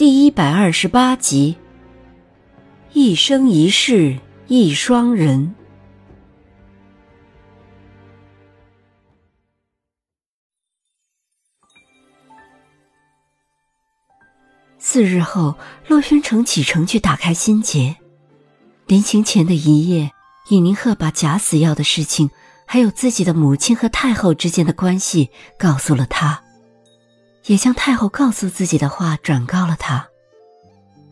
第一百二十八集，一生一世一双人。四日后，洛轩城启程去打开心结。临行前的一夜，尹宁鹤把假死药的事情，还有自己的母亲和太后之间的关系告诉了他。也将太后告诉自己的话转告了他。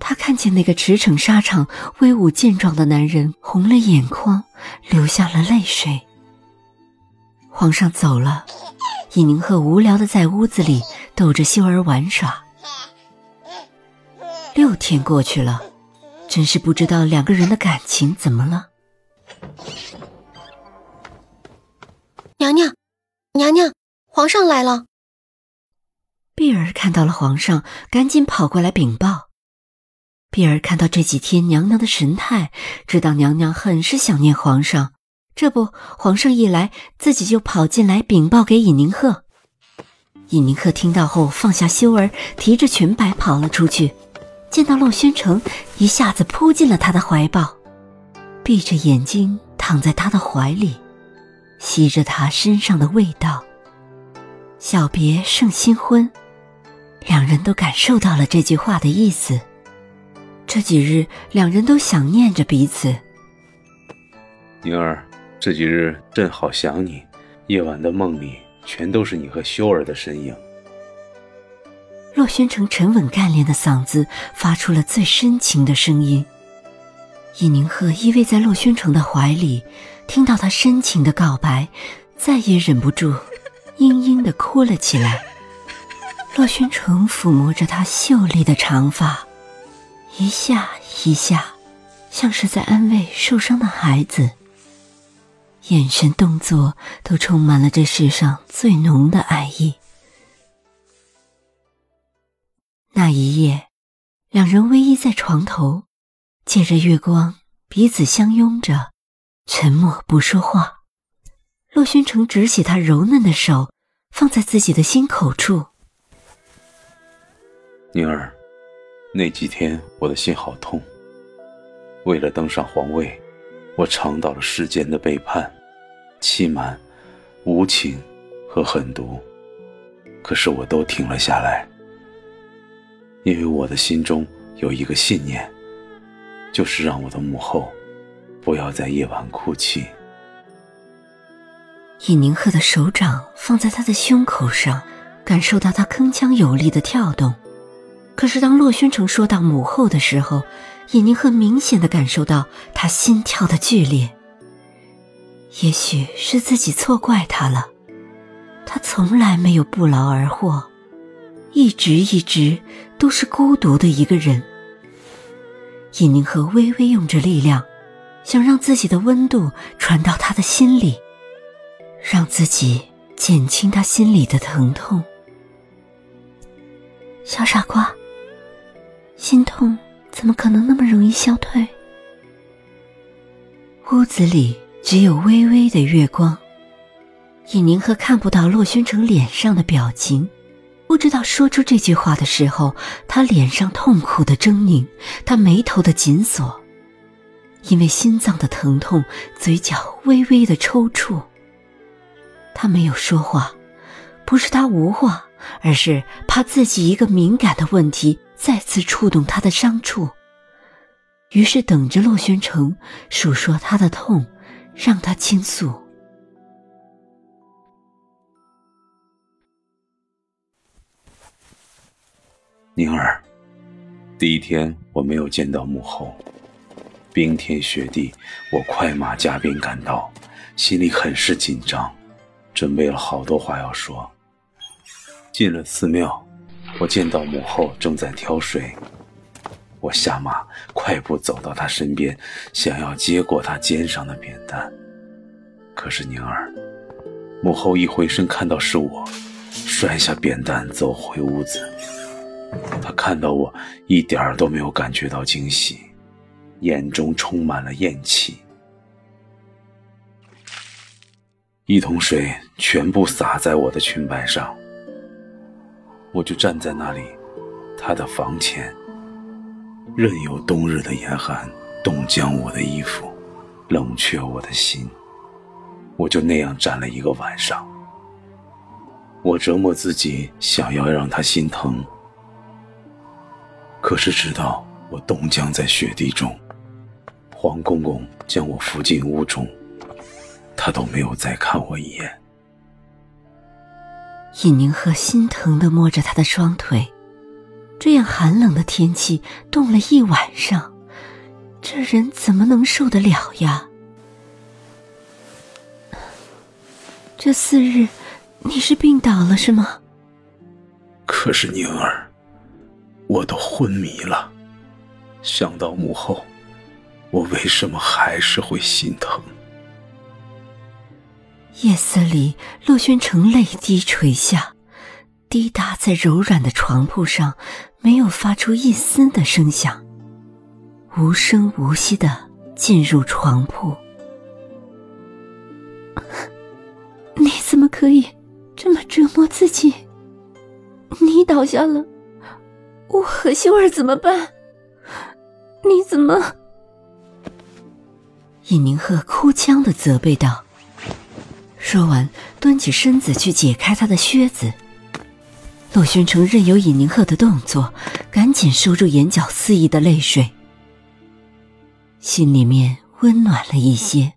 他看见那个驰骋沙场、威武健壮的男人，红了眼眶，流下了泪水。皇上走了，尹宁鹤无聊的在屋子里逗着秀儿玩耍。六天过去了，真是不知道两个人的感情怎么了。娘娘，娘娘，皇上来了。碧儿看到了皇上，赶紧跑过来禀报。碧儿看到这几天娘娘的神态，知道娘娘很是想念皇上。这不，皇上一来，自己就跑进来禀报给尹宁鹤。尹宁鹤听到后，放下修儿，提着裙摆跑了出去。见到洛宣城，一下子扑进了他的怀抱，闭着眼睛躺在他的怀里，吸着他身上的味道。小别胜新婚。两人都感受到了这句话的意思。这几日，两人都想念着彼此。宁儿，这几日朕好想你，夜晚的梦里全都是你和修儿的身影。洛宣城沉稳干练的嗓子发出了最深情的声音。尹宁鹤依偎在洛宣城的怀里，听到他深情的告白，再也忍不住，嘤嘤的哭了起来。洛宣城抚摸着她秀丽的长发，一下一下，像是在安慰受伤的孩子。眼神、动作都充满了这世上最浓的爱意。那一夜，两人偎依在床头，借着月光，彼此相拥着，沉默不说话。洛宣城执起她柔嫩的手，放在自己的心口处。宁儿，那几天我的心好痛。为了登上皇位，我尝到了世间的背叛、欺瞒、无情和狠毒，可是我都停了下来，因为我的心中有一个信念，就是让我的母后不要在夜晚哭泣。尹宁鹤的手掌放在他的胸口上，感受到他铿锵有力的跳动。可是，当洛宣城说到母后的时候，尹宁鹤明显的感受到他心跳的剧烈。也许是自己错怪他了，他从来没有不劳而获，一直一直都是孤独的一个人。尹宁鹤微微用着力量，想让自己的温度传到他的心里，让自己减轻他心里的疼痛。小傻瓜。心痛怎么可能那么容易消退？屋子里只有微微的月光，尹宁鹤看不到洛宣城脸上的表情，不知道说出这句话的时候，他脸上痛苦的狰狞，他眉头的紧锁，因为心脏的疼痛，嘴角微微的抽搐。他没有说话，不是他无话，而是怕自己一个敏感的问题。再次触动他的伤处，于是等着洛宣城诉说他的痛，让他倾诉。宁儿，第一天我没有见到母后，冰天雪地，我快马加鞭赶到，心里很是紧张，准备了好多话要说。进了寺庙。我见到母后正在挑水，我下马，快步走到她身边，想要接过她肩上的扁担。可是宁儿，母后一回身看到是我，摔下扁担走回屋子。她看到我，一点儿都没有感觉到惊喜，眼中充满了厌弃。一桶水全部洒在我的裙摆上，我就站在那里，他的房前。任由冬日的严寒冻僵我的衣服，冷却我的心。我就那样站了一个晚上。我折磨自己，想要让他心疼。可是直到我冻僵在雪地中，黄公公将我扶进屋中，他都没有再看我一眼。尹宁鹤心疼的摸着他的双腿。这样寒冷的天气，冻了一晚上，这人怎么能受得了呀？这四日，你是病倒了是吗？可是宁儿，我都昏迷了。想到母后，我为什么还是会心疼？夜色里，洛宣城泪滴垂下。滴答在柔软的床铺上，没有发出一丝的声响，无声无息的进入床铺。你怎么可以这么折磨自己？你倒下了，我和秀儿怎么办？你怎么？尹宁鹤哭腔的责备道。说完，端起身子去解开他的靴子。洛宣城任由尹宁鹤的动作，赶紧收住眼角肆意的泪水，心里面温暖了一些。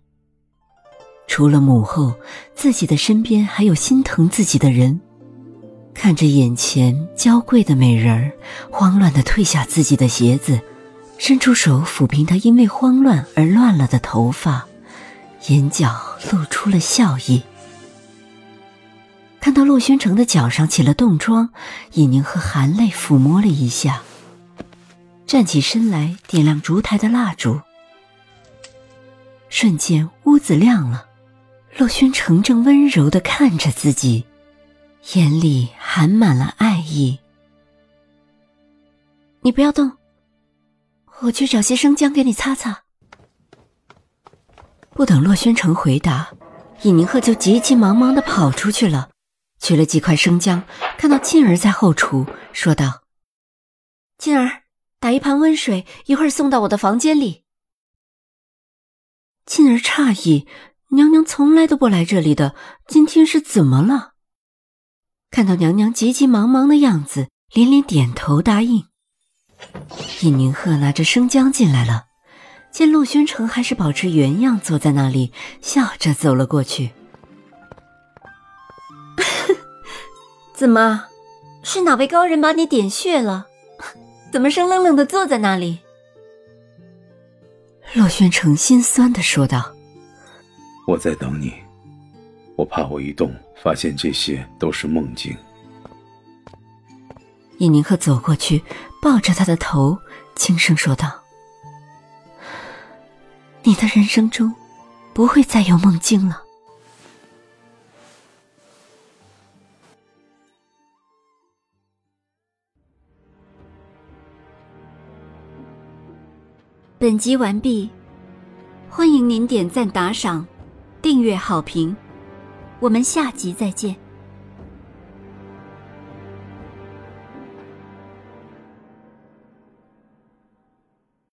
除了母后，自己的身边还有心疼自己的人。看着眼前娇贵的美人儿，慌乱的褪下自己的鞋子，伸出手抚平她因为慌乱而乱了的头发，眼角露出了笑意。看到洛宣城的脚上起了冻疮，尹宁和含泪抚摸了一下，站起身来点亮烛台的蜡烛。瞬间屋子亮了，洛宣城正温柔的看着自己，眼里含满了爱意。你不要动，我去找些生姜给你擦擦。不等洛宣城回答，尹宁鹤就急急忙忙的跑出去了。取了几块生姜，看到沁儿在后厨，说道：“沁儿，打一盘温水，一会儿送到我的房间里。”沁儿诧异：“娘娘从来都不来这里的，今天是怎么了？”看到娘娘急急忙忙的样子，连连点头答应。尹宁鹤拿着生姜进来了，见陆宣城还是保持原样坐在那里，笑着走了过去。怎么，是哪位高人把你点穴了？怎么生愣愣的坐在那里？洛宣城心酸的说道：“我在等你，我怕我一动，发现这些都是梦境。”尹宁鹤走过去，抱着他的头，轻声说道：“你的人生中，不会再有梦境了。”本集完毕，欢迎您点赞、打赏、订阅、好评，我们下集再见。